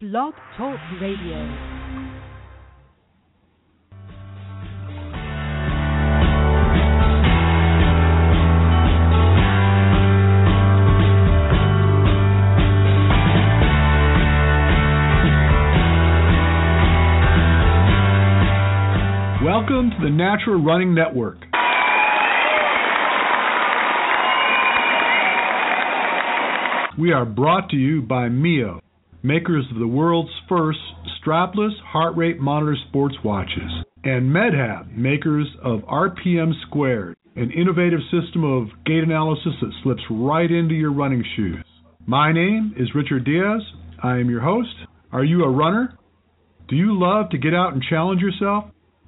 Blog Talk Radio. Welcome to the Natural Running Network. We are brought to you by Mio, makers of the world's first strapless heart rate monitor sports watches, and MedHab, makers of RPM Squared, an innovative system of gait analysis that slips right into your running shoes. My name is Richard Diaz. I am your host. Are you a runner? Do you love to get out and challenge yourself?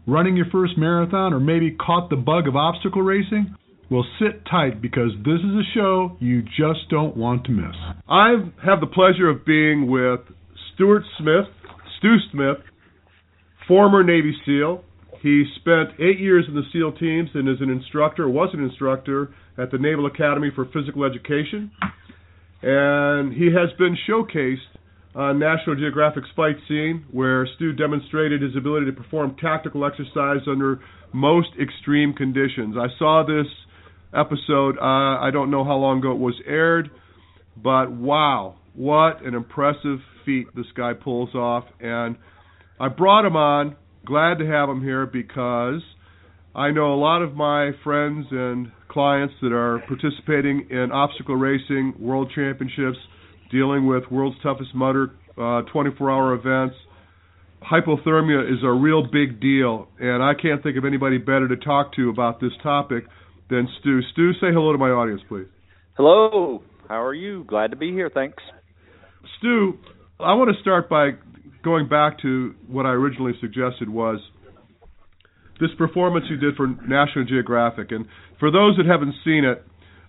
Running your first marathon or maybe caught the bug of obstacle racing? Well, sit tight because this is a show you just don't want to miss. I have the pleasure of being with Stewart Smith, Stew Smith, former Navy SEAL. He spent eight years in the SEAL teams and is an instructor, was an instructor at the Naval Academy for Physical Education. And he has been showcased on National Geographic's Fight Science, where Stew demonstrated his ability to perform tactical exercise under most extreme conditions. I saw this episode. Uh, I don't know how long ago it was aired, but wow, what an impressive feat this guy pulls off. And I brought him on, glad to have him here because I know a lot of my friends and clients that are participating in obstacle racing, world championships, dealing with world's toughest mudder, uh, 24 hour events. Hypothermia is a real big deal, and I can't think of anybody better to talk to about this topic than Stew. Stew, say hello to my audience, please. Hello. How are you? Glad to be here. Thanks. Stew, I want to start by going back to what I originally suggested was this performance you did for National Geographic. And for those that haven't seen it,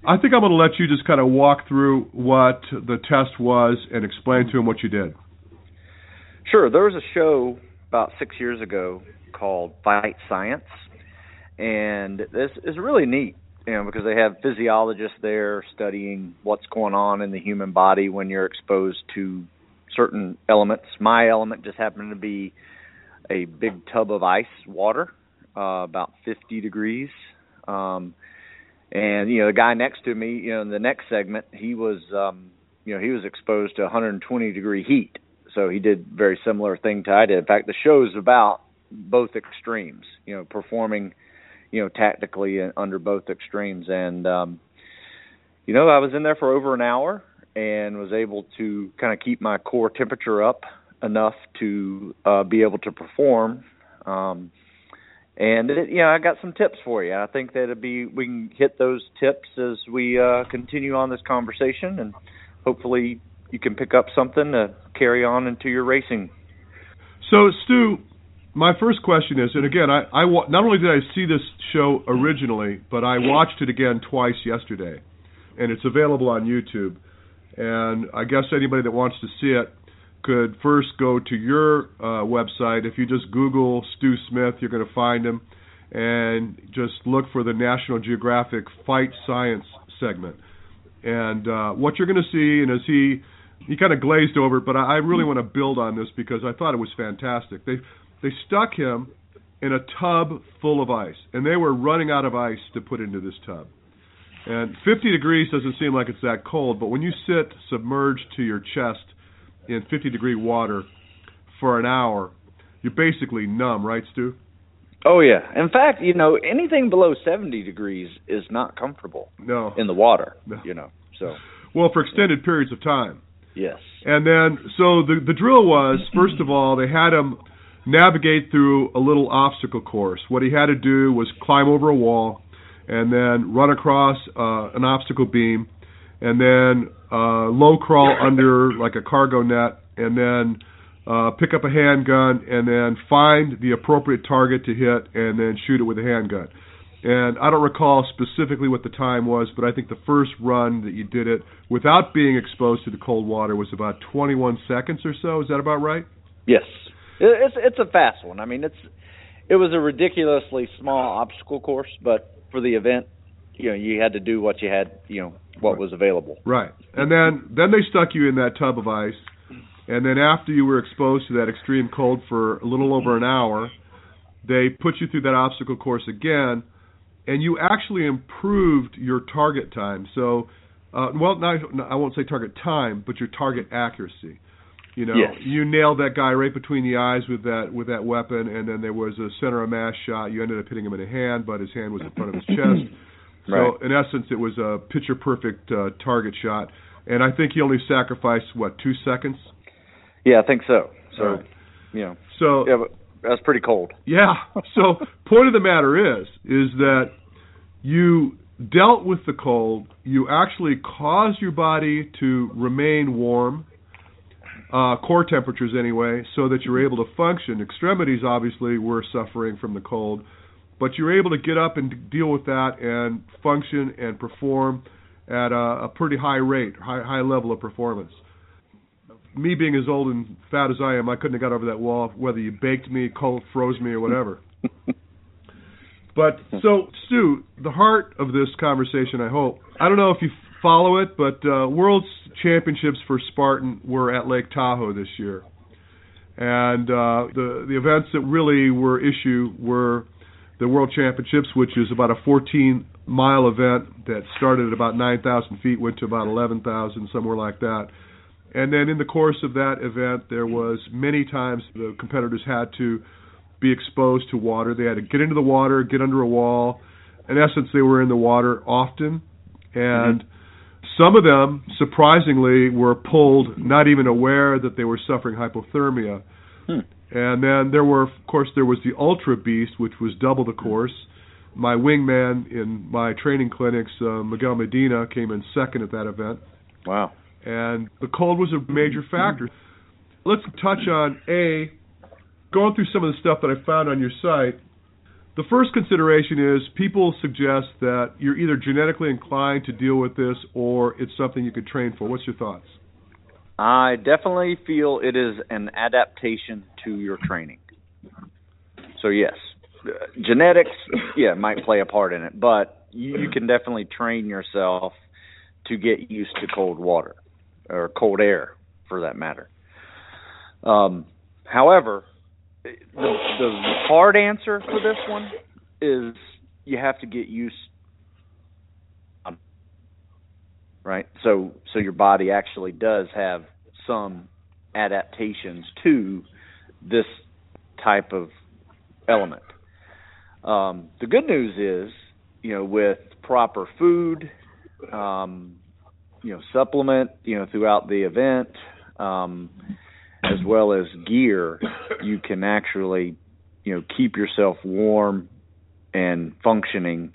I think I'm going to let you just kind of walk through what the test was and explain to them what you did. Sure. There was a show about six years ago called Fight Science, and this is really neat, you know, because they have physiologists there studying what's going on in the human body when you're exposed to certain elements. My element just happened to be a big tub of ice water, uh, about 50 degrees. Um, and you know, the guy next to me, you know, in the next segment, he was, um, you know, he was exposed to 120 degree heat. So he did very similar thing to I did. In fact, the show is about both extremes. You know, performing you know, tactically under both extremes. And um, you know, I was in there for over an hour and was able to kind of keep my core temperature up enough to uh, be able to perform. Um, and it, you know, I got some tips for you. I think that it'd be we can hit those tips as we uh, continue on this conversation, and hopefully you can pick up something to carry on into your racing. So, Stew, my first question is, and again, I, I not only did I see this show originally, but I watched it again twice yesterday, and it's available on YouTube. And I guess anybody that wants to see it could first go to your uh, website. If you just Google Stew Smith, you're going to find him, and just look for the National Geographic Fight Science segment. And uh, what you're going to see, and as he he kind of glazed over it, but I, I really want to build on this because I thought it was fantastic. They they stuck him in a tub full of ice, and they were running out of ice to put into this tub. And 50 degrees doesn't seem like it's that cold, but when you sit submerged to your chest in 50 degree water for an hour, you're basically numb, right, Stew? Oh yeah. In fact, you know, anything below 70 degrees is not comfortable. No. In the water, no. you know. So. Well, for extended periods of time. Yes. And then, so the the drill was first of all they had him navigate through a little obstacle course. What he had to do was climb over a wall and then run across uh, an obstacle beam and then uh, low crawl under like a cargo net and then uh, pick up a handgun and then find the appropriate target to hit and then shoot it with a handgun. And I don't recall specifically what the time was, but I think the first run that you did it without being exposed to the cold water was about 21 seconds or so. Is that about right? Yes. It's it's a fast one. I mean, it's it was a ridiculously small obstacle course, but for the event, you know, you had to do what you had, you know, what was available. Right. And then then they stuck you in that tub of ice. and then after you were exposed to that extreme cold for a little over an hour, they put you through that obstacle course again, and you actually improved your target time. So, uh, well, not, I won't say target time, but your target accuracy. You know, yes. you nailed that guy right between the eyes with that with that weapon, and then there was a center of mass shot. You ended up hitting him in the hand, but his hand was in front of his chest. So Right. in essence, it was a picture perfect uh, target shot, and I think he only sacrificed what two seconds. Yeah, I think so. So, Right. you know, So yeah, but that's pretty cold. yeah. So point of the matter is, is that you dealt with the cold. You actually caused your body to remain warm, uh, core temperatures anyway, so that you're able to function. Extremities obviously were suffering from the cold, but you're able to get up and deal with that and function and perform at a, a pretty high rate, high high level of performance. Me being as old and fat as I am, I couldn't have got over that wall whether you baked me, cold froze me, or whatever. But so, Stew, the heart of this conversation, I hope. I don't know if you follow it, but uh, World Championships for Spartan were at Lake Tahoe this year, and uh, the the events that really were issue were the World Championships, which is about a 14 mile event that started at about 9,000 feet, went to about 11,000, somewhere like that. And then in the course of that event, there was many times the competitors had to be exposed to water. They had to get into the water, get under a wall. In essence, they were in the water often, and some of them, surprisingly, were pulled, not even aware that they were suffering hypothermia. Hmm. And then there were, of course, there was the Ultra Beast, which was double the course. My wingman in my training clinics, uh, Miguel Medina, came in second at that event Wow. and the cold was a major factor. Let's touch on a going through some of the stuff that I found on your site. The first consideration is people suggest that you're either genetically inclined to deal with this or it's something you could train for. What's your thoughts? I definitely feel it is an adaptation to your training. So yes, genetics, yeah, might play a part in it, but you, you can definitely train yourself to get used to cold water or cold air, for that matter. Um, however, the, the hard answer for this one is you have to get used right? So so your body actually does have some adaptations to this type of element. Um, the good news is, you know, with proper food, um, you know, supplement, you know, throughout the event, um, as well as gear, you can actually, you know, keep yourself warm and functioning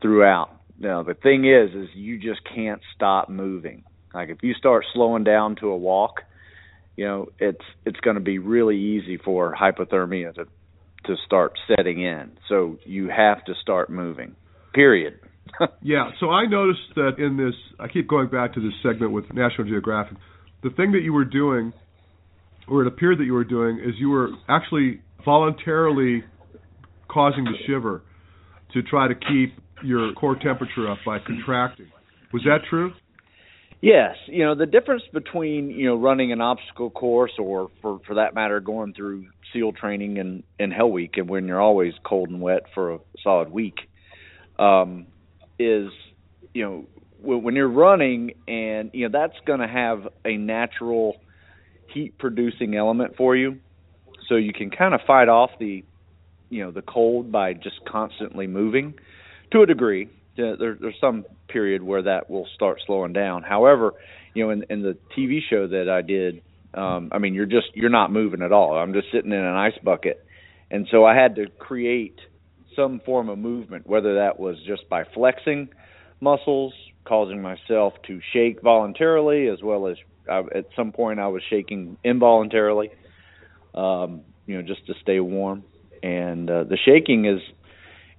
throughout. Now the thing is, is you just can't stop moving. Like if you start slowing down to a walk, you know it's it's going to be really easy for hypothermia to to start setting in. So you have to start moving. Period. Yeah, so I noticed that in this, I keep going back to this segment with National Geographic. The thing that you were doing, or it appeared that you were doing, is you were actually voluntarily causing the shiver to try to keep your core temperature up by contracting. Was that true? Yes, you know the difference between you know running an obstacle course or for for that matter going through SEAL training and and Hell Week and when you're always cold and wet for a solid week, um, is you know when, when you're running and you know that's going to have a natural heat producing element for you, so you can kind of fight off the you know the cold by just constantly moving to a degree. There, there's some period where that will start slowing down. However, you know, in, in the TV show that I did, um, I mean, you're just you're not moving at all. I'm just sitting in an ice bucket, and so I had to create some form of movement, whether that was just by flexing muscles, causing myself to shake voluntarily, as well as I, at some point I was shaking involuntarily, um, you know, just to stay warm. And uh, the shaking is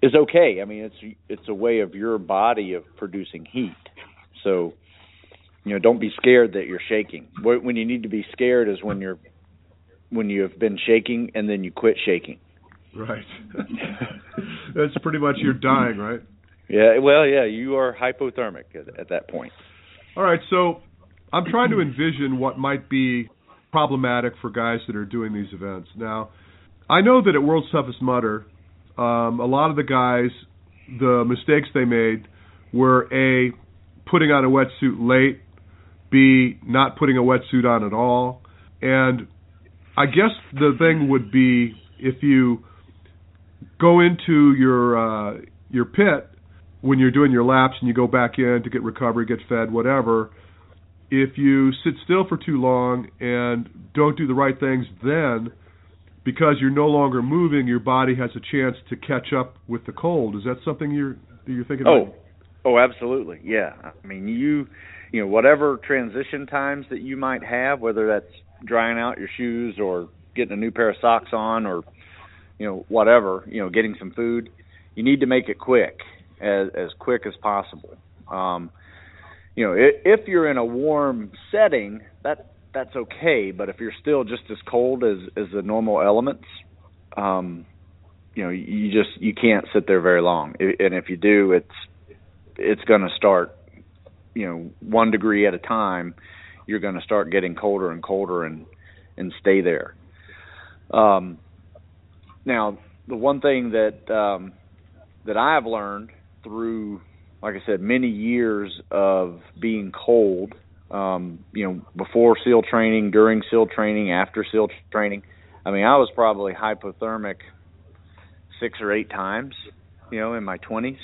is okay. I mean, it's it's a way of your body of producing heat. So, you know, don't be scared that you're shaking. When you need to be scared is when you're when you have been shaking and then you quit shaking. Right. That's pretty much you're dying, right? Yeah, well, yeah, you are hypothermic at, at that point. All right, so I'm trying to envision what might be problematic for guys that are doing these events. Now, I know that at World's Toughest Mudder, um, a lot of the guys, the mistakes they made were a putting on a wetsuit late, b not putting a wetsuit on at all, and I guess the thing would be if you go into your uh, your pit when you're doing your laps and you go back in to get recovery, get fed, whatever. If you sit still for too long and don't do the right things, then because you're no longer moving, your body has a chance to catch up with the cold. Is that something you're you're thinking oh. about? Oh, absolutely. Yeah. I mean, you you know, whatever transition times that you might have, whether that's drying out your shoes or getting a new pair of socks on or you know, whatever, you know, getting some food, you need to make it quick as as quick as possible. Um you know, if, you're in a warm setting, that that's okay. But if you're still just as cold as as the normal elements, um, you know, you just you can't sit there very long. And if you do, it's it's going to start, you know, one degree at a time. You're going to start getting colder and colder and and stay there. Um, now, the one thing that um, that I've learned through, like I said, many years of being cold um, you know, before SEAL training, during SEAL training, after SEAL training. I mean, I was probably hypothermic six or eight times, you know, in my 20s.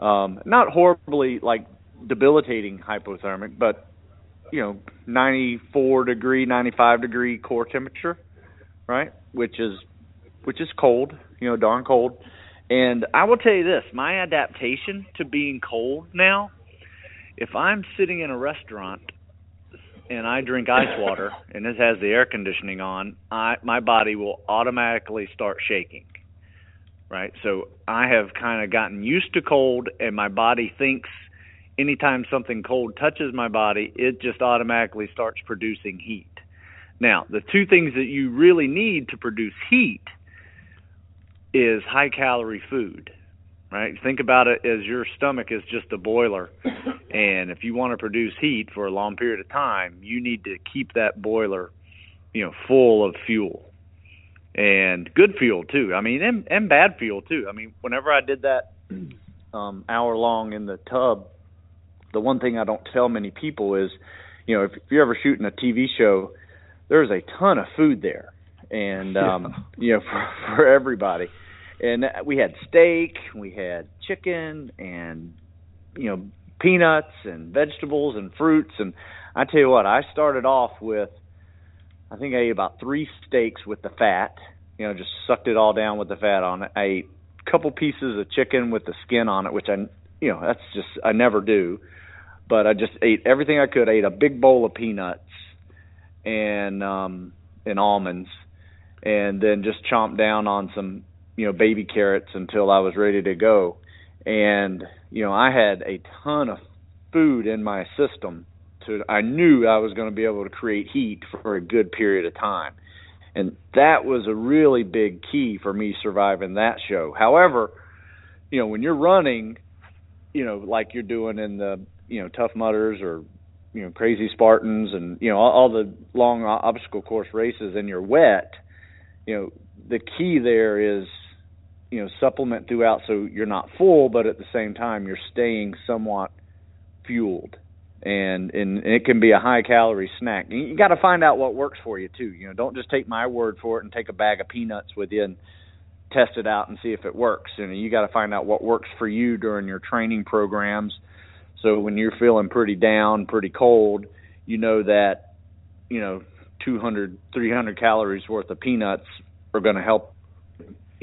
Um, not horribly like debilitating hypothermic, but you know, 94 degree, 95 degree core temperature, right? Which is which is cold, you know, darn cold. And I will tell you this, my adaptation to being cold now if I'm sitting in a restaurant and I drink ice water and this has the air conditioning on, I my body will automatically start shaking. Right? So I have kind of gotten used to cold and my body thinks anytime something cold touches my body, it just automatically starts producing heat. Now, the two things that you really need to produce heat is high calorie food right? Think about it as your stomach is just a boiler. and if you want to produce heat for a long period of time, you need to keep that boiler, you know, full of fuel. And good fuel too. I mean, and, and bad fuel too. I mean, whenever I did that um hour long in the tub, the one thing I don't tell many people is, you know, if, if you're ever shooting a TV show, there's a ton of food there. And um, you know, for for everybody and we had steak, we had chicken, and you know peanuts and vegetables and fruits. And I tell you what, I started off with I think I ate about three steaks with the fat. You know, just sucked it all down with the fat on it. I ate a couple pieces of chicken with the skin on it, which I you know that's just I never do. But I just ate everything I could. I ate a big bowl of peanuts and um and almonds and then just chomped down on some you know baby carrots until I was ready to go, and you know I had a ton of food in my system. To I knew I was going to be able to create heat for a good period of time, and that was a really big key for me surviving that show. However, you know when you're running, you know like you're doing in the you know Tough Mudders or you know crazy Spartans and you know all, all the long obstacle course races and you're wet, you know the key there is you know supplement throughout so you're not full but at the same time you're staying somewhat fueled. And and it can be a high calorie snack. You got to find out what works for you too. You know don't just take my word for it and take a bag of peanuts with you and test it out and see if it works. You know you got to find out what works for you during your training programs. So when you're feeling pretty down pretty cold you know that you know 200 300 calories worth of peanuts are going to help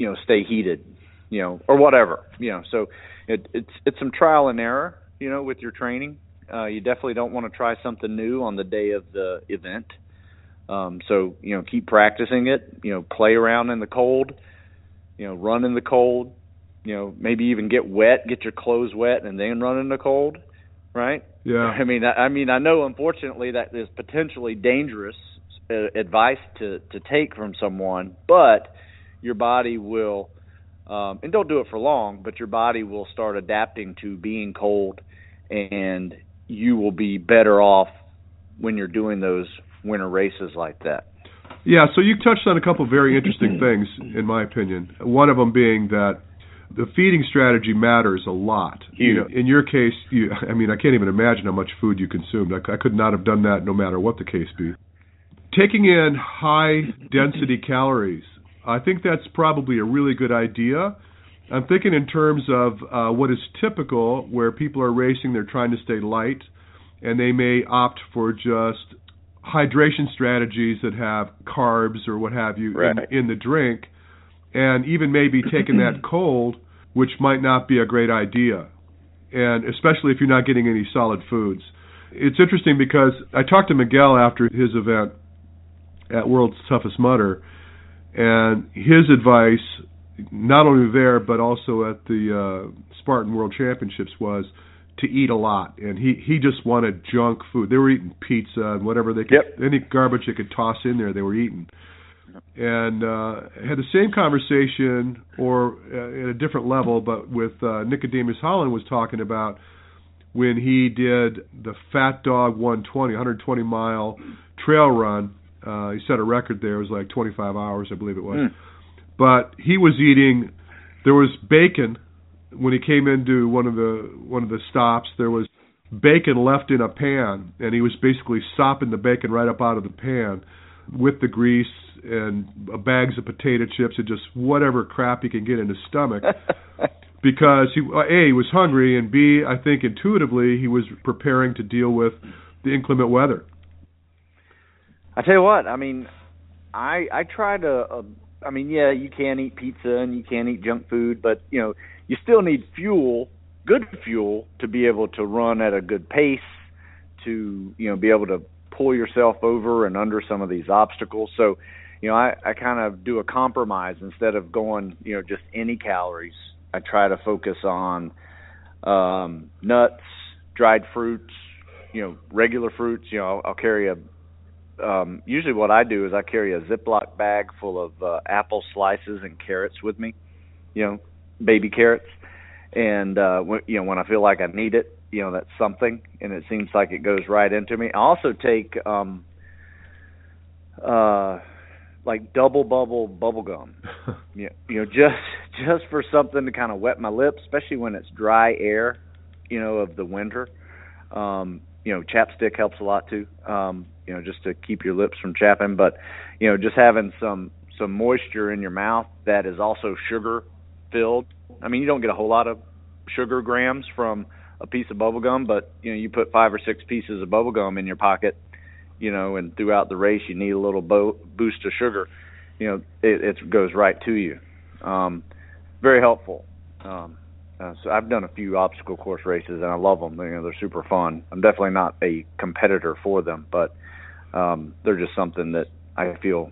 you know stay heated you know or whatever you know. So it, it's it's some trial and error you know with your training. Uh you definitely don't want to try something new on the day of the event. Um so you know keep practicing it you know play around in the cold you know run in the cold you know maybe even get wet get your clothes wet and then run in the cold right? Yeah. I mean i, I mean i know unfortunately that is potentially dangerous uh, advice to to take from someone but your body will um, and don't do it for long, but your body will start adapting to being cold, and you will be better off when you're doing those winter races like that. Yeah, so you touched on a couple of very interesting things, in my opinion. One of them being that the feeding strategy matters a lot. You know, in your case, you, I mean, I can't even imagine how much food you consumed. I, I could not have done that no matter what the case be. Taking in high density calories, I think that's probably a really good idea. I'm thinking in terms of uh, what is typical, where people are racing, they're trying to stay light, and they may opt for just hydration strategies that have carbs or what have you right. in, in the drink, and even maybe taking that cold, which might not be a great idea, and especially if you're not getting any solid foods. It's interesting because I talked to Miguel after his event at World's Toughest Mudder, and his advice, not only there but also at the uh, Spartan World Championships, was to eat a lot, and he he just wanted junk food. They were eating pizza and whatever they could, yep. any garbage they could toss in there, they were eating. And uh, had the same conversation, or uh, at a different level, but with uh, Nickademus Hollon was talking about when he did the Fat Dog 120, 120 mile trail run. Uh, he set a record there. It was like 25 hours, I believe it was. Mm. But he was eating. There was bacon when he came into one of the one of the stops, there was bacon left in a pan, and he was basically sopping the bacon right up out of the pan with the grease and bags of potato chips and just whatever crap he can get in his stomach. because he a he was hungry, and b I think intuitively he was preparing to deal with the inclement weather. I tell you what, I mean, I I try to. Uh, I mean, yeah, you can eat pizza and you can eat junk food, but you know you still need fuel, good fuel, to be able to run at a good pace, to you know be able to pull yourself over and under some of these obstacles. So, you know, I, I kind of do a compromise instead of going, you know, just any calories. I try to focus on um, nuts, dried fruits, you know, regular fruits. You know, I'll, I'll carry a. Um, usually, what I do is I carry a Ziploc bag full of uh, apple slices and carrots with me. You know, baby carrots, and uh, when, you know when I feel like I need it, you know that's something, and it seems like it goes right into me. I also take um, uh, like double bubble bubble gum, you, know, you know just just for something to kind of wet my lips, especially when it's dry air, you know, of the winter. Um, you know, chapstick helps a lot too. Um, you know, just to keep your lips from chapping, but you know, just having some some moisture in your mouth that is also sugar filled. I mean, you don't get a whole lot of sugar grams from a piece of bubble gum, but you know, you put five or six pieces of bubble gum in your pocket, you know, and throughout the race you need a little bo- boost of sugar. You know, it, it goes right to you. Um, very helpful. Um, uh, so I've done a few obstacle course races and I love them. You know, they're super fun. I'm definitely not a competitor for them, but um, they're just something that I feel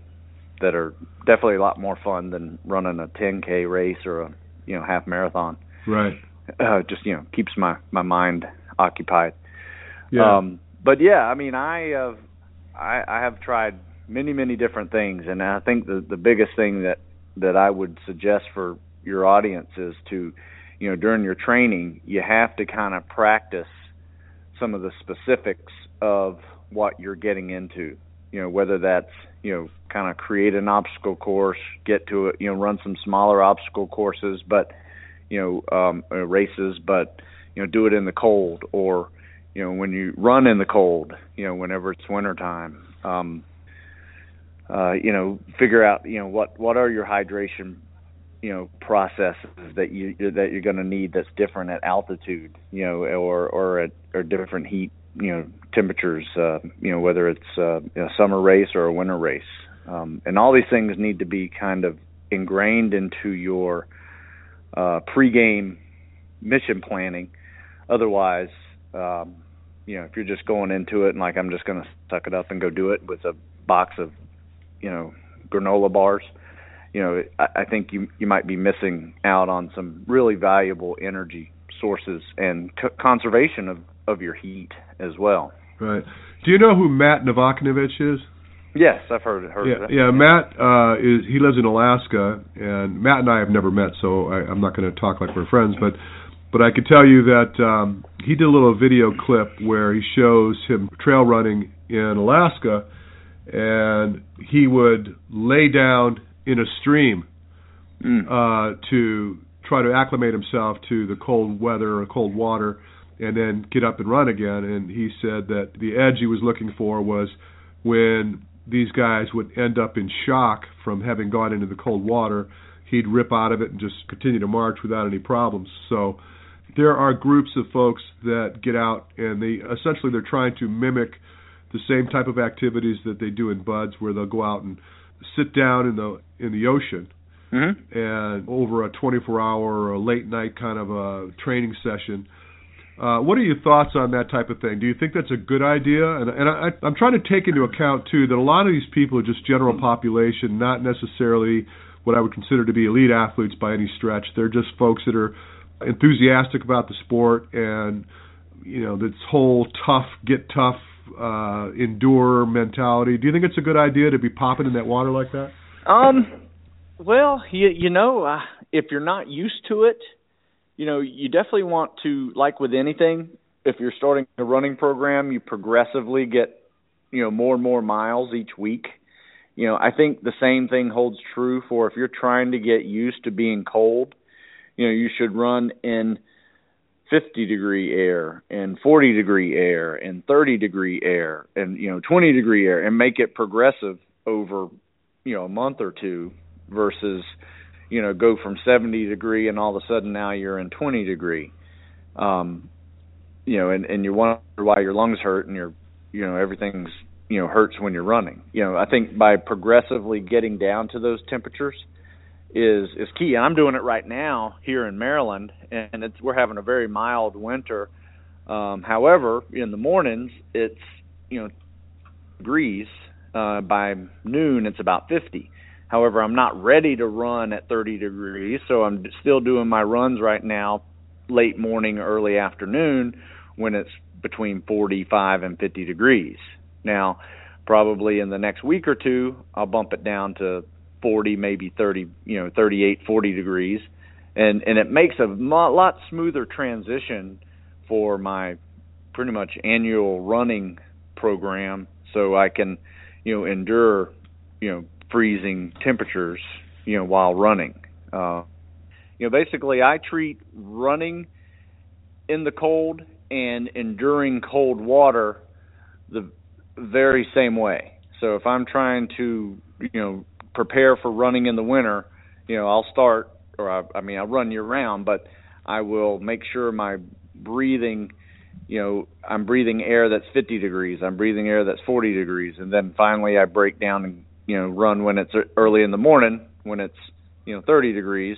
that are definitely a lot more fun than running a 10k race or a you know half marathon. Right. Uh, just you know keeps my my mind occupied. Yeah. Um, but yeah, I mean, I have I, I have tried many many different things, and I think the the biggest thing that that I would suggest for your audience is to you know during your training you have to kind of practice some of the specifics of what you're getting into you know whether that's you know kind of create an obstacle course, get to it, you know, run some smaller obstacle courses, but you know, um, uh, races, but you know, do it in the cold or you know when you run in the cold, you know, whenever it's wintertime. Um, uh, you know, figure out you know what what are your hydration you know processes that you that you're going to need that's different at altitude you know or or at or different heat you know temperatures uh you know whether it's uh, a summer race or a winter race um, and all these things need to be kind of ingrained into your uh, pregame mission planning. Otherwise, um, you know, if you're just going into it and like I'm just going to suck it up and go do it with a box of, you know, granola bars, you know, I, I think you you might be missing out on some really valuable energy sources and c- conservation of of your heat as well. Right. Do you know who Matt Novakovich is? Yes, I've heard heard yeah, of that. Yeah, Matt uh is he lives in Alaska and Matt and I have never met so I, I'm not gonna talk like we're friends, but but I could tell you that um he did a little video clip where he shows him trail running in Alaska and he would lay down in a stream Mm. uh, to try to acclimate himself to the cold weather or cold water, and then get up and run again. And he said that the edge he was looking for was when these guys would end up in shock from having gone into the cold water, he'd rip out of it and just continue to march without any problems. So there are groups of folks that get out and they essentially they're trying to mimic the same type of activities that they do in BUD/S where they'll go out and sit down in the in the ocean Mm-hmm. and over a 24 hour or a late night kind of a training session. Uh, what are your thoughts on that type of thing? Do you think that's a good idea? And, and I, I'm trying to take into account too that a lot of these people are just general population, not necessarily what I would consider to be elite athletes by any stretch. They're just folks that are enthusiastic about the sport and you know this whole tough, get tough, uh, endure mentality. Do you think it's a good idea to be popping in that water like that? Um, well, you you know, uh, if you're not used to it, you know, you definitely want to like with anything. If you're starting a running program, you progressively get, you know, more and more miles each week. You know, I think the same thing holds true for if you're trying to get used to being cold. You know, you should run in 50 degree air and 40 degree air and 30 degree air and you know 20 degree air and make it progressive over you know a month or two versus you know go from 70 degree and all of a sudden now you're in 20 degree. Um you know and and you wonder why your lungs hurt and your you know everything's you know hurts when you're running. You know i think by progressively getting down to those temperatures is is key. And i'm doing it right now here in maryland and it's we're having a very mild winter. Um however in the mornings it's you know degrees uh by noon it's about 50 However, I'm not ready to run at 30 degrees, so I'm still doing my runs right now, late morning, early afternoon, when it's between 45 and 50 degrees. Now, probably in the next week or two, I'll bump it down to 40, maybe 30, you know, 38, 40 degrees, and and it makes a lot smoother transition for my pretty much annual running program, so I can, you know, endure, you know freezing temperatures, you know, while running. Uh, you know, basically, I treat running in the cold and enduring cold water the very same way. So if I'm trying to, you know, prepare for running in the winter, you know, I'll start, or I, I mean, I'll run year round, but I will make sure my breathing you know i'm breathing air that's 50 degrees i'm breathing air that's 40 degrees and then finally i break down and you know run when it's early in the morning when it's you know 30 degrees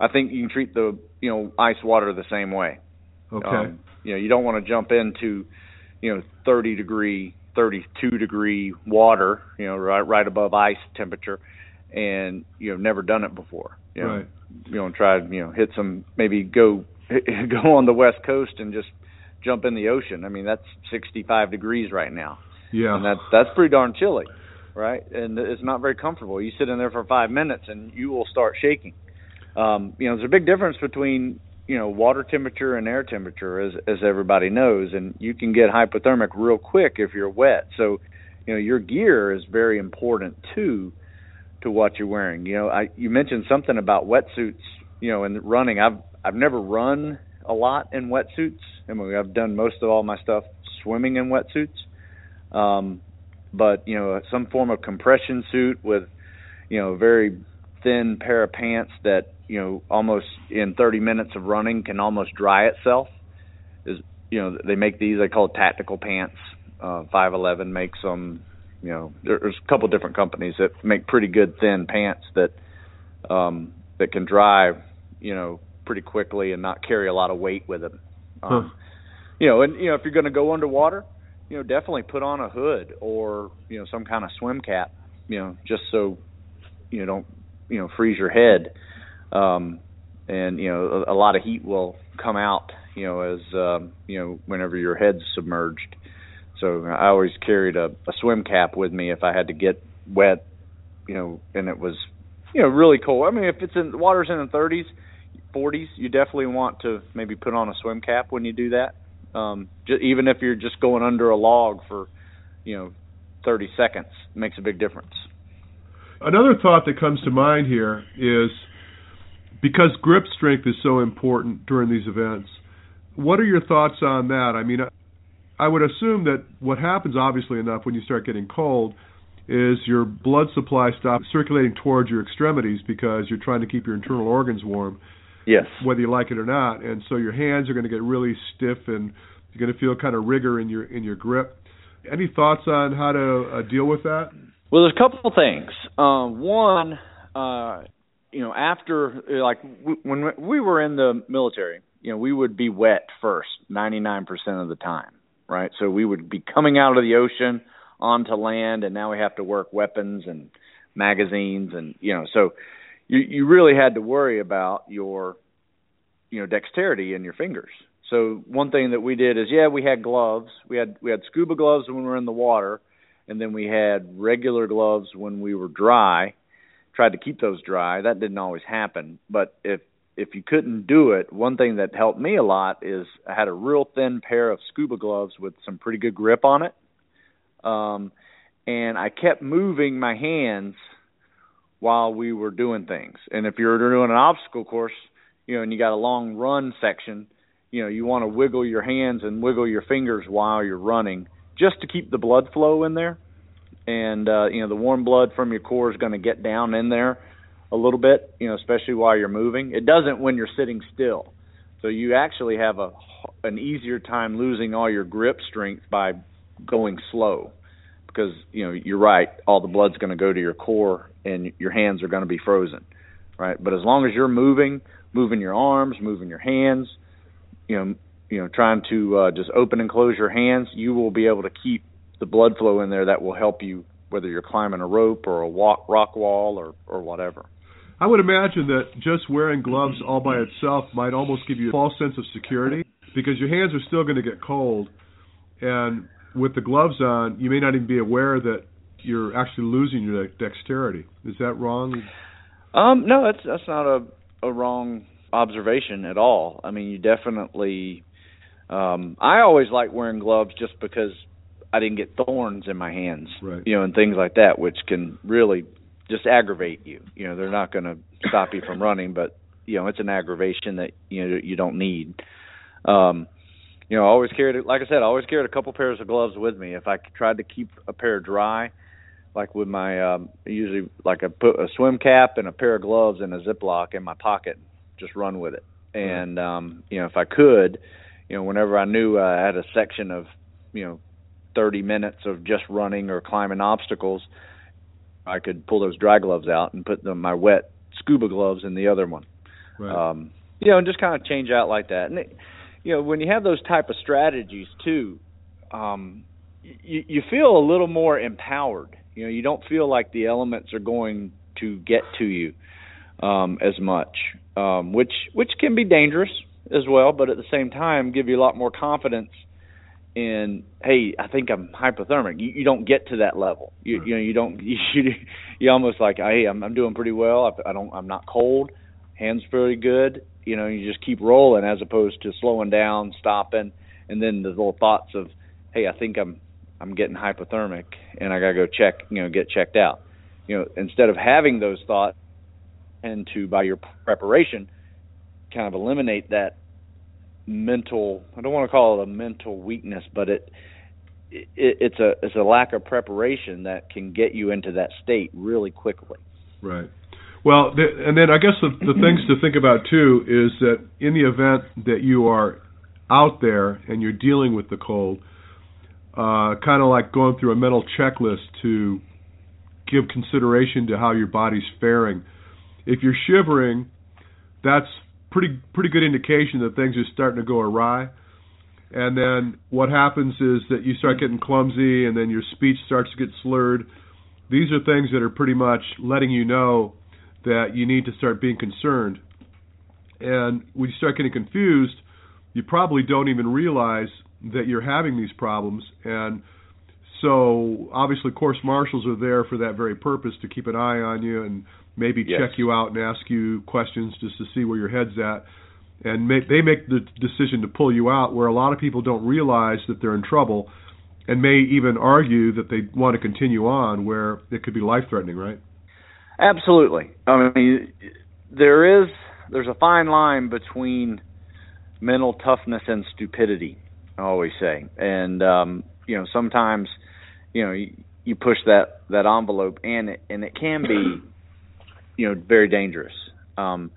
i think you can treat the you know ice water the same way Okay. um, you know you don't want to jump into you know 30 degree 32 degree water you know right right above ice temperature and you know never done it before you know Right. you know try you know hit some maybe go go on the west coast and just jump in the ocean i mean that's 65 degrees right now yeah. and that's that's pretty darn chilly, right? And it's not very comfortable. You sit in there for five minutes and you will start shaking. Um, you know, there's a big difference between you know water temperature and air temperature, as as everybody knows, and you can get hypothermic real quick if you're wet. So, you know, your gear is very important too to what you're wearing. You know, I you mentioned something about wetsuits. You know, and running. I've I've never run a lot in wetsuits. I mean, I've done most of all my stuff swimming in wetsuits um, but you know some form of compression suit with you know very thin pair of pants that you know almost in 30 minutes of running can almost dry itself is you know they make these they call it tactical pants uh 511 makes them you know there's a couple different companies that make pretty good thin pants that um that can dry you know pretty quickly and not carry a lot of weight with them um, Huh. you know and you know if you're going to go underwater you know definitely put on a hood or you know some kind of swim cap you know just so you know don't you know freeze your head um and you know a, a lot of heat will come out you know as um you know whenever your head's submerged. So i always carried a, a swim cap with me if i had to get wet you know and it was you know really cold. I mean if it's in the water's in the 30s 40s you definitely want to maybe put on a swim cap when you do that. Um j- even if you're just going under a log for you know 30 seconds makes a big difference. Another thought that comes to mind here is because grip strength is so important during these events. What are your thoughts on that? I mean, I would assume that what happens, obviously enough, when you start getting cold, is your blood supply stops circulating towards your extremities because you're trying to keep your internal organs warm. Yes. Whether you like it or not, and so your hands are going to get really stiff, and you're going to feel kind of rigor in your in your grip. Any thoughts on how to uh, deal with that? Well, there's a couple things. Um, one, uh, you know, after like w- when we were in the military, you know, we would be wet first 99% of the time, right? So we would be coming out of the ocean onto land, and now we have to work weapons and magazines, and you know, so you you really had to worry about your you know dexterity in your fingers. So one thing that we did is yeah, we had gloves. We had we had scuba gloves when we were in the water, and then we had regular gloves when we were dry. Tried to keep those dry. That didn't always happen, but if if you couldn't do it, one thing that helped me a lot is I had a real thin pair of scuba gloves with some pretty good grip on it. Um and I kept moving my hands while we were doing things. And if you're doing an obstacle course, you know, and you got a long run section, you know, you want to wiggle your hands and wiggle your fingers while you're running just to keep the blood flow in there. And uh, you know, the warm blood from your core is going to get down in there a little bit, you know, especially while you're moving. It doesn't when you're sitting still. So you actually have a an easier time losing all your grip strength by going slow because you know you're right all the blood's going to go to your core and your hands are going to be frozen right but as long as you're moving moving your arms moving your hands you know you know trying to uh, just open and close your hands you will be able to keep the blood flow in there that will help you whether you're climbing a rope or a walk, rock wall or or whatever I would imagine that just wearing gloves all by itself might almost give you a false sense of security because your hands are still going to get cold and with the gloves on, you may not even be aware that you're actually losing your dexterity. Is that wrong? Um, no, that's that's not a a wrong observation at all. I mean, you definitely. Um, I always like wearing gloves just because I didn't get thorns in my hands, right. you know, and things like that, which can really just aggravate you. You know, they're not going to stop you from running, but you know, it's an aggravation that you know you don't need. Um, you know, I always carried like I said, I always carried a couple pairs of gloves with me. If I tried to keep a pair dry, like with my um usually like I put a swim cap and a pair of gloves in a Ziploc in my pocket, just run with it. And um, you know, if I could, you know, whenever I knew I had a section of, you know, 30 minutes of just running or climbing obstacles, I could pull those dry gloves out and put them my wet scuba gloves in the other one. Right. Um, you know, and just kind of change out like that. And it, you know when you have those type of strategies too um you you feel a little more empowered you know you don't feel like the elements are going to get to you um as much um which which can be dangerous as well but at the same time give you a lot more confidence in hey i think i'm hypothermic. You, you don't get to that level. You you know you don't you you almost like hey i'm i'm doing pretty well. I, I don't i'm not cold. Hands pretty good. You know you just keep rolling as opposed to slowing down stopping and then the little thoughts of hey i think i'm i'm getting hypothermic and i got to go check you know get checked out. You know instead of having those thoughts and to by your preparation kind of eliminate that mental i don't want to call it a mental weakness but it, it it's a it's a lack of preparation that can get you into that state really quickly right well, and then I guess the, the things to think about too is that in the event that you are out there and you're dealing with the cold, uh, kind of like going through a mental checklist to give consideration to how your body's faring. If you're shivering, that's pretty pretty good indication that things are starting to go awry. And then what happens is that you start getting clumsy, and then your speech starts to get slurred. These are things that are pretty much letting you know that you need to start being concerned. And when you start getting confused, you probably don't even realize that you're having these problems. And so, obviously, course marshals are there for that very purpose to keep an eye on you and maybe yes. check you out and ask you questions just to see where your head's at. And make, they make the decision to pull you out, where a lot of people don't realize that they're in trouble and may even argue that they want to continue on where it could be life threatening, right? Absolutely. I mean, there is there's a fine line between mental toughness and stupidity. I always say, and um, you know, sometimes you know you, you push that that envelope, and it, and it can be you know very dangerous. Um,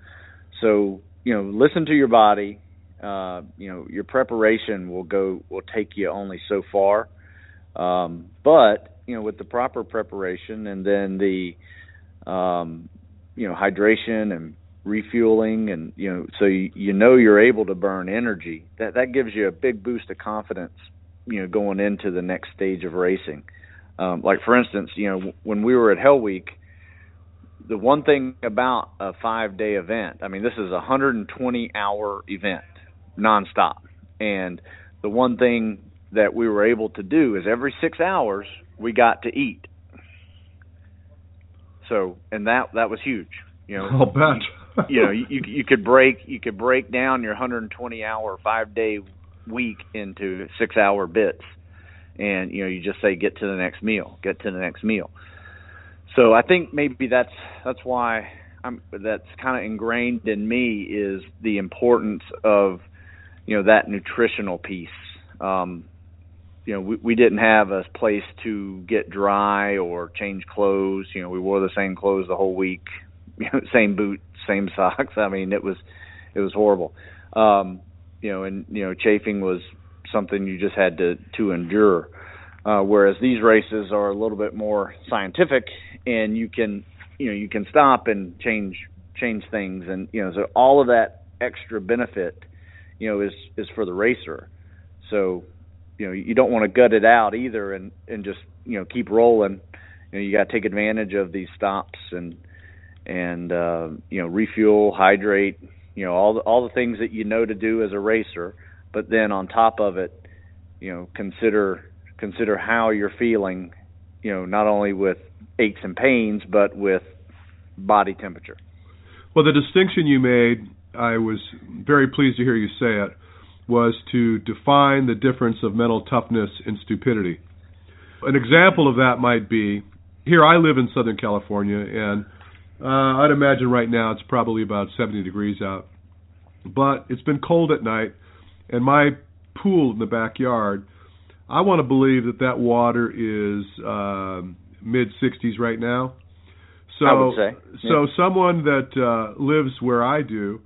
so you know, listen to your body. Uh, you know, your preparation will go will take you only so far. Um, but you know, with the proper preparation and then the um, you know hydration and refueling and you know so you, you know you're able to burn energy that that gives you a big boost of confidence you know going into the next stage of racing um like for instance you know when we were at hell week the one thing about a 5 day event i mean this is a 120 hour event nonstop. And the one thing that we were able to do is every 6 hours we got to eat. So and that that was huge you know. I'll bet. You know you you could break you could break down your 120 hour 5 day week into 6 hour bits. And you know you just say get to the next meal get to the next meal so i think maybe that's that's why i'm that's kind of ingrained in me is the importance of you know that nutritional piece um you know we we didn't have a place to get dry or change clothes you know we wore the same clothes the whole week you know, same boot, same socks. I mean, it was it was horrible. Um, you know, and you know, chafing was something you just had to to endure. Uh, whereas these races are a little bit more scientific, and you can you know you can stop and change change things, and you know, so all of that extra benefit, you know, is is for the racer. So, you know, you don't want to gut it out either, and and just you know keep rolling. You know, you got to take advantage of these stops and and uh, you know refuel, hydrate, you know all the, all the things that you know to do as a racer. But then on top of it, you know consider consider how you're feeling, you know not only with aches and pains but with body temperature. Well, the distinction you made, I was very pleased to hear you say it, was to define the difference of mental toughness and stupidity. An example of that might be here I live in Southern California and uh, I'd imagine right now it's probably about 70 degrees out. But it's been cold at night, and my pool in the backyard, I want to believe that that water is uh, mid 60s right now. So, I would say. Yeah. so someone that uh, lives where I do,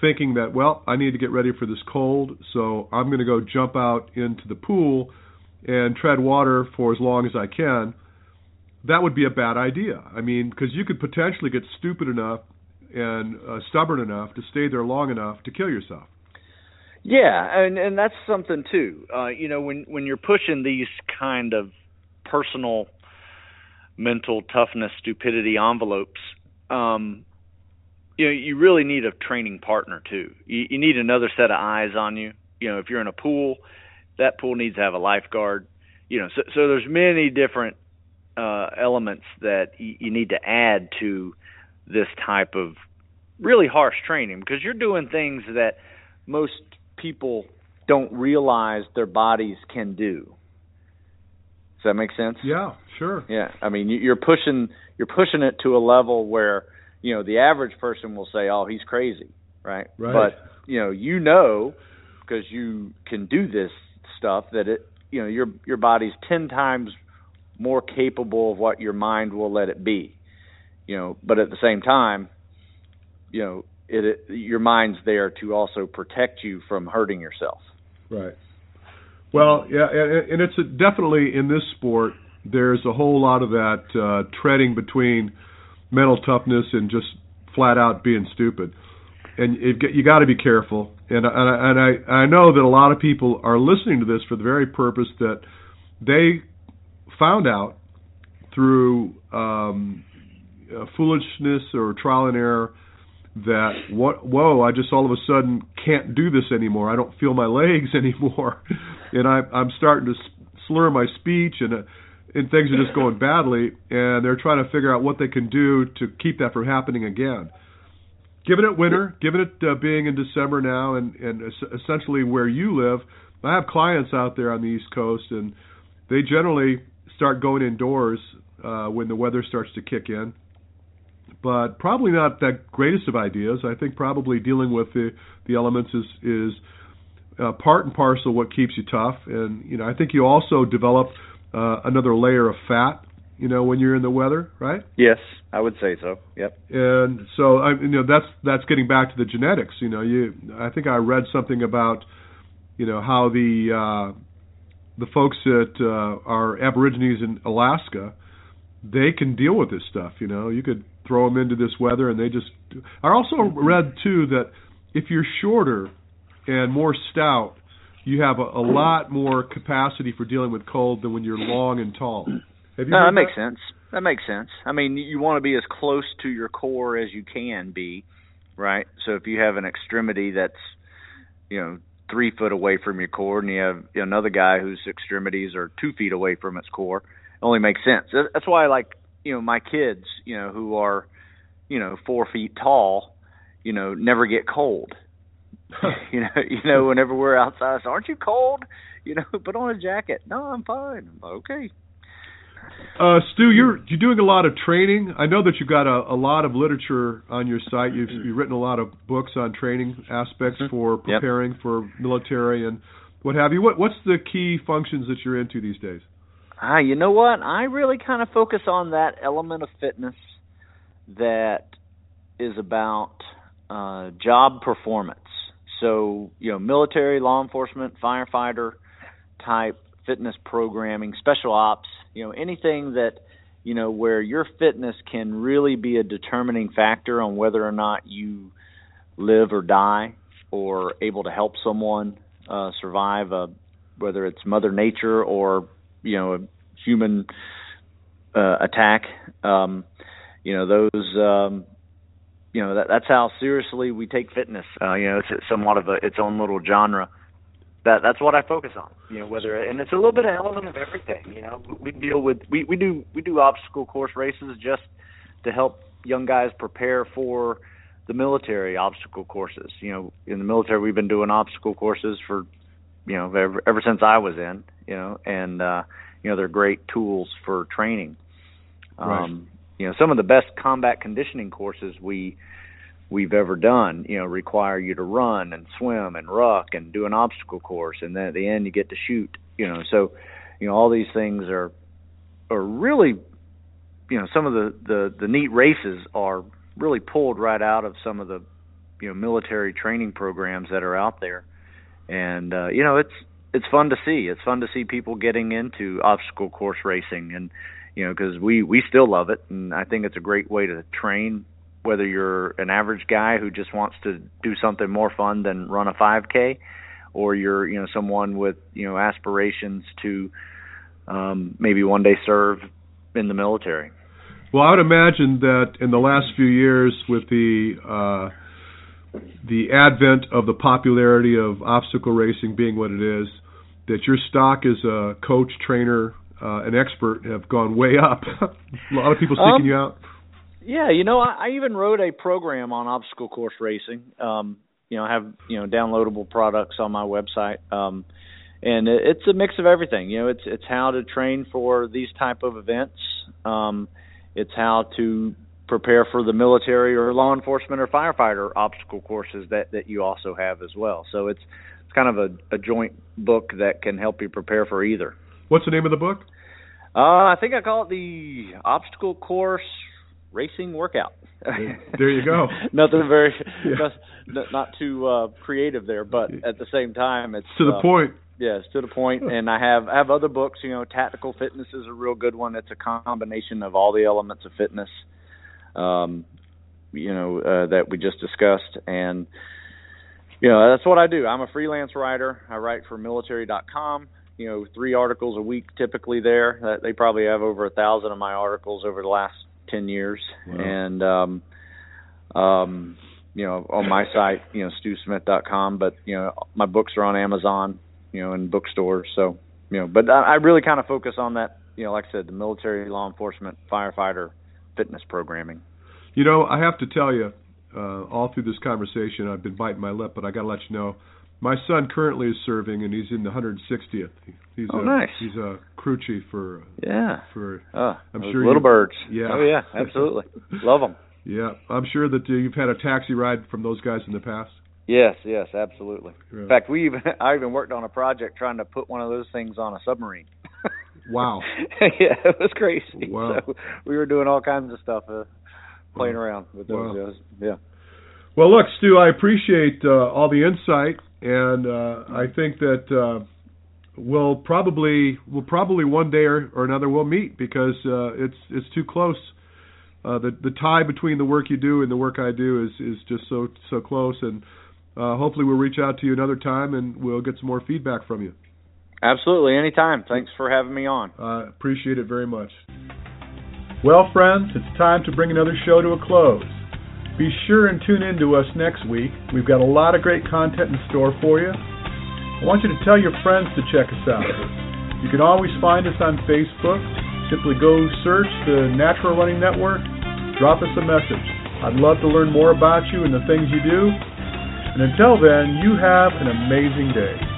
thinking that well, I need to get ready for this cold, so I'm going to go jump out into the pool and tread water for as long as I can that would be a bad idea. I mean, because you could potentially get stupid enough and uh, stubborn enough to stay there long enough to kill yourself. Yeah, and and that's something too. Uh, you know, when when you're pushing these kind of personal mental toughness stupidity envelopes, um, you know, you really need a training partner too. You, you need another set of eyes on you. You know, if you're in a pool, that pool needs to have a lifeguard. You know, so so there's many different uh, elements that y- you need to add to this type of really harsh training because you're doing things that most people don't realize their bodies can do. Does that make sense? Yeah, sure. Yeah, I mean you're pushing you're pushing it to a level where you know the average person will say, "Oh, he's crazy," right? Right. But you know you know because you can do this stuff that it you know your your body's ten times more capable of what your mind will let it be. You know, but at the same time, you know, it, it your mind's there to also protect you from hurting yourself. Right. Well, yeah, and, it's a, definitely in this sport. There's a whole lot of that uh, treading between mental toughness and just flat out being stupid, and it, you got to be careful. And, and, I, and I I know that a lot of people are listening to this for the very purpose that they found out through um, uh, foolishness or trial and error that what whoa I just all of a sudden can't do this anymore. I don't feel my legs anymore, and I, I'm starting to slur my speech and. Uh, and things are just going badly, and they're trying to figure out what they can do to keep that from happening again. Given it winter, given it uh, being in December now, and and essentially where you live, I have clients out there on the East Coast, and they generally start going indoors uh, when the weather starts to kick in. But probably not that greatest of ideas. I think probably dealing with the the elements is is uh, part and parcel what keeps you tough. And you know, I think you also develop uh, another layer of fat. You know, when you're in the weather, right? Yes, I would say so. Yep. And so, I, you know, that's that's getting back to the genetics. You know, you I think I read something about, you know, how the uh, the folks that uh, are Aborigines in Alaska, they can deal with this stuff. You know, you could throw them into this weather, and they just. I also read too that if you're shorter and more stout, you have a, a lot more capacity for dealing with cold than when you're long and tall. Have you no, heard that makes sense. That makes sense. I mean, you want to be as close to your core as you can be, right? So if you have an extremity that's, you know, three foot away from your core, and you have another guy whose extremities are two feet away from its core, only makes sense. That's why, like, you know, my kids, you know, who are, you know, four feet tall, you know, never get cold. you know, you know, whenever we're outside, I say, aren't you cold? You know, put on a jacket. No, I'm fine. Okay. Uh, Stew, you're you're doing a lot of training. I know that you've got a, a lot of literature on your site. You've, you've written a lot of books on training aspects Mhm. for Yep. preparing for military and what have you. What what's the key functions that you're into these days? Ah, you know what? I really kind of focus on that element of fitness that is about uh, job performance. So, you know, military, law enforcement, firefighter type fitness programming, special ops, you know, anything that, you know, where your fitness can really be a determining factor on whether or not you live or die or able to help someone uh, survive a whether it's mother nature or you know a human uh, attack. Um you know those um you know that that's how seriously we take fitness. Uh you know it's, it's somewhat of a its own little genre. That that's what I focus on you know whether and it's a little bit of element of everything you know. We deal with we we do we do obstacle course races just to help young guys prepare for the military obstacle courses. You know in the military we've been doing obstacle courses for you know ever, ever since I was in you know and uh you know they're great tools for training. Um Right. you know some of the best combat conditioning courses we we've ever done you know require you to run and swim and ruck and do an obstacle course and then at the end you get to shoot you know. So you know all these things are are really you know some of the the the neat races are really pulled right out of some of the you know military training programs that are out there. And uh you know it's it's fun to see. It's fun to see people getting into obstacle course racing and you know because we we still love it. And i think it's a great way to train whether you're an average guy who just wants to do something more fun than run a 5k or you're you know someone with you know aspirations to um maybe one day serve in the military. Well, I would imagine that in the last few years, with the uh, the advent of the popularity of obstacle racing being what it is, that your stock as a coach, trainer, uh, an expert have gone way up. a lot of people seeking Um, you out. Yeah, you know, I, I even wrote a program on obstacle course racing. Um, you know, I have you know downloadable products on my website, um, and it, it's a mix of everything. You know, it's it's how to train for these type of events. Um, it's how to prepare for the military or law enforcement or firefighter obstacle courses that that you also have as well. So it's it's kind of a, a joint book that can help you prepare for either. What's the name of the book? Uh, I think I call it the obstacle course racing workout. There you go. Nothing very, Yeah. not, not too uh, creative there, but at the same time, it's To the uh, point. Yeah, it's to the point. And I have I have other books. You know, Tactical Fitness is a real good one. It's a combination of all the elements of fitness. Um, you know uh, that we just discussed, and you know that's what I do. I'm a freelance writer. I write for military.com. You know, three articles a week typically there. That they probably have over a thousand of my articles over the last ten years, Wow. and um, um, you know, on my site, you know, stewsmith.com. But you know, my books are on Amazon, you know, in bookstores. So you know, but I, I really kind of focus on that. You know, like I said, the military, law enforcement, firefighter, fitness programming. You know, I have to tell you, uh, all through this conversation, I've been biting my lip, but I got to let you know, My son currently is serving, and he's in the 160th. He's oh, a, nice. He's a crew chief for yeah for. Oh, I'm sure little you- birds. Yeah. Oh yeah, absolutely. Love them. Yeah, I'm sure that uh, you've had a taxi ride from those guys in the past. Yes, yes, absolutely. Yeah. In fact, we even I even worked on a project trying to put one of those things on a submarine. Wow. yeah, it was crazy. Wow. So we were doing all kinds of stuff, uh, playing around with those. Wow. guys. Yeah. Well, look, Stew, I appreciate uh, all the insight, and uh, I think that uh, we'll probably we'll probably one day or, or another we'll meet because uh, it's it's too close. Uh, the the tie between the work you do and the work I do is is just so so close, and uh, hopefully we'll reach out to you another time and we'll get some more feedback from you. Absolutely, anytime. Thanks for having me on. Uh, appreciate it very much. Well, friends, it's time to bring another show to a close. Be sure and tune in to us next week. We've got a lot of great content in store for you. I want you to tell your friends to check us out. You can always find us on Facebook. Simply go search the Natural Running Network, drop us a message. I'd love to learn more about you and the things you do. And until then, you have an amazing day.